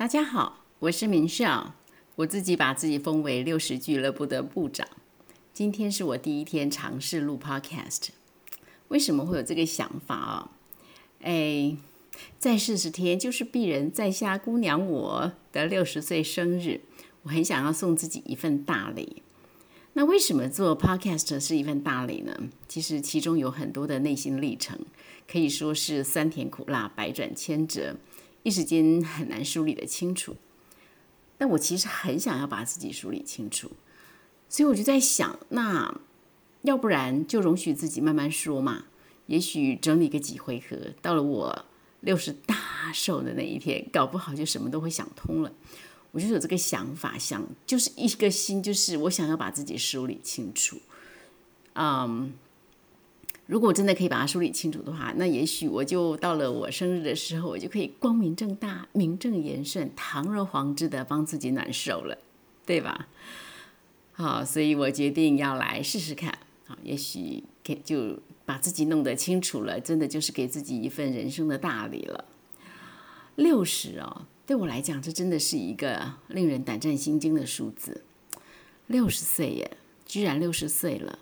大家好，我是明笑，我自己把自己封为六十俱乐部的部长。今天是我第一天尝试录 Podcast，为什么会有这个想法啊？哎，在四十天就是鄙人在下姑娘我的六十岁生日，我很想要送自己一份大礼。那为什么做 Podcast 是一份大礼呢？其实其中有很多的内心历程，可以说是酸甜苦辣、百转千折。一时间很难梳理的清楚，但我其实很想要把自己梳理清楚，所以我就在想，那要不然就容许自己慢慢说嘛，也许整理个几回合，到了我六十大寿的那一天，搞不好就什么都会想通了。我就有这个想法，想就是一个心，就是我想要把自己梳理清楚，嗯。如果我真的可以把它梳理清楚的话，那也许我就到了我生日的时候，我就可以光明正大、名正言顺、堂而皇之的帮自己暖寿了，对吧？好，所以我决定要来试试看。好，也许给就把自己弄得清楚了，真的就是给自己一份人生的大礼了。六十哦，对我来讲，这真的是一个令人胆战心惊的数字。六十岁耶，居然六十岁了。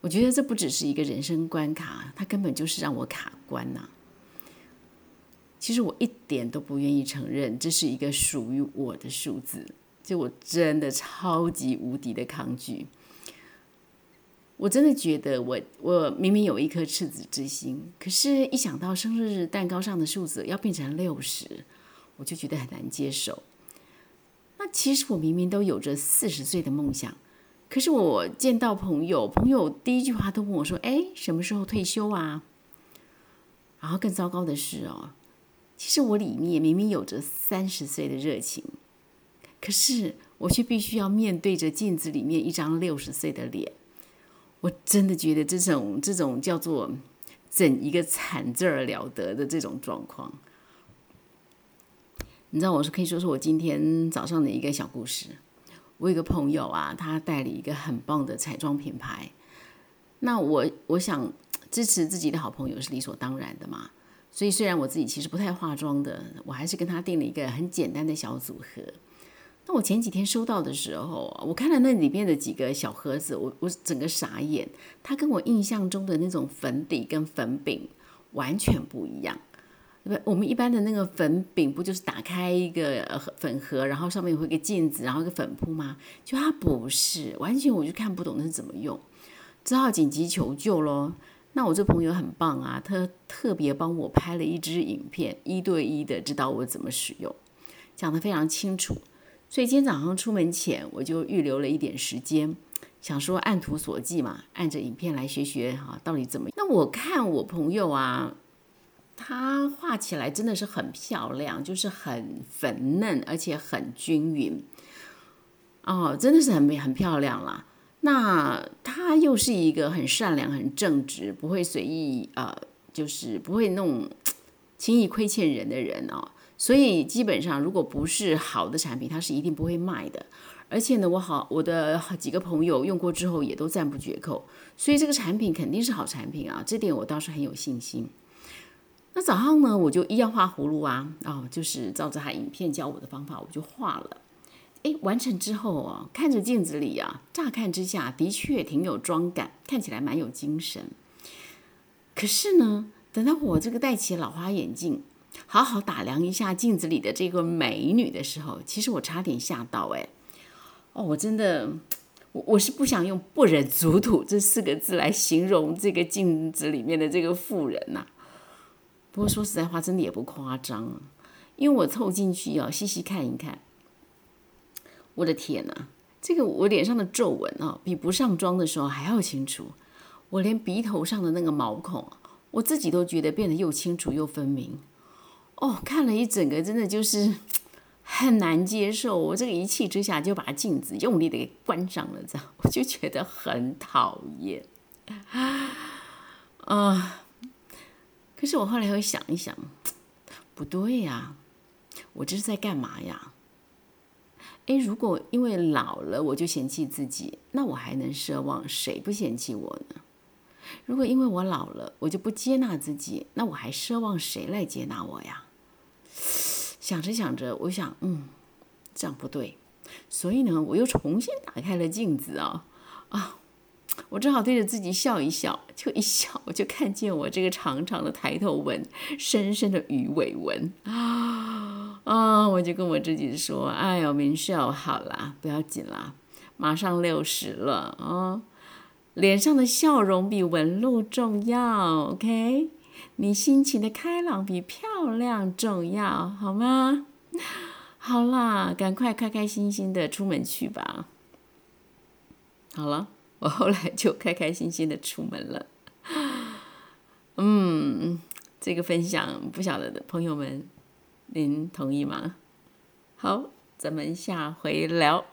我觉得这不只是一个人生关卡，它根本就是让我卡关呐。其实我一点都不愿意承认这是一个属于我的数字，就我真的超级无敌的抗拒。我真的觉得我我明明有一颗赤子之心，可是一想到生日蛋糕上的数字要变成六十，我就觉得很难接受。那其实我明明都有着四十岁的梦想。可是我见到朋友，朋友第一句话都问我说：“哎，什么时候退休啊？”然后更糟糕的是哦，其实我里面明明有着三十岁的热情，可是我却必须要面对着镜子里面一张六十岁的脸。我真的觉得这种这种叫做整一个惨字儿了得的这种状况。你知道，我是可以说说我今天早上的一个小故事。我有个朋友啊，他代理一个很棒的彩妆品牌。那我我想支持自己的好朋友是理所当然的嘛。所以虽然我自己其实不太化妆的，我还是跟他订了一个很简单的小组合。那我前几天收到的时候，我看了那里面的几个小盒子，我我整个傻眼。它跟我印象中的那种粉底跟粉饼完全不一样。我们一般的那个粉饼不就是打开一个粉盒，然后上面有一个镜子，然后一个粉扑吗？就它不是，完全我就看不懂那是怎么用，只好紧急求救咯。那我这朋友很棒啊，他特别帮我拍了一支影片，一对一的指导我怎么使用，讲得非常清楚。所以今天早上出门前，我就预留了一点时间，想说按图索骥嘛，按着影片来学学哈，到底怎么？那我看我朋友啊。它画起来真的是很漂亮，就是很粉嫩，而且很均匀，哦，真的是很美、很漂亮啦。那他又是一个很善良、很正直，不会随意呃，就是不会弄轻易亏欠人的人哦。所以基本上，如果不是好的产品，他是一定不会卖的。而且呢，我好我的几个朋友用过之后也都赞不绝口，所以这个产品肯定是好产品啊，这点我倒是很有信心。那早上呢，我就一样画葫芦啊，哦，就是照着他影片教我的方法，我就画了。哎，完成之后啊，看着镜子里啊，乍看之下的确挺有妆感，看起来蛮有精神。可是呢，等到我这个戴起老花眼镜，好好打量一下镜子里的这个美女的时候，其实我差点吓到哎。哦，我真的，我我是不想用“不忍卒睹”这四个字来形容这个镜子里面的这个妇人呐。不过说实在话，真的也不夸张，因为我凑进去要细细看一看，我的天哪，这个我脸上的皱纹啊，比不上妆的时候还要清楚。我连鼻头上的那个毛孔，我自己都觉得变得又清楚又分明。哦，看了一整个，真的就是 很难接受。我这个一气之下就把镜子用力的给关上了，这样我就觉得很讨厌 啊。可是我后来又想一想，不对呀，我这是在干嘛呀？诶，如果因为老了我就嫌弃自己，那我还能奢望谁不嫌弃我呢？如果因为我老了我就不接纳自己，那我还奢望谁来接纳我呀？想着想着，我想，嗯，这样不对，所以呢，我又重新打开了镜子啊啊！我只好对着自己笑一笑，就一笑，我就看见我这个长长的抬头纹，深深的鱼尾纹啊啊！我就跟我自己说：“哎呦，明秀，好啦，不要紧啦，马上六十了啊，脸上的笑容比纹路重要，OK？你心情的开朗比漂亮重要，好吗？好啦，赶快开开心心的出门去吧。好了。”我后来就开开心心的出门了。嗯，这个分享不晓得的朋友们，您同意吗？好，咱们下回聊。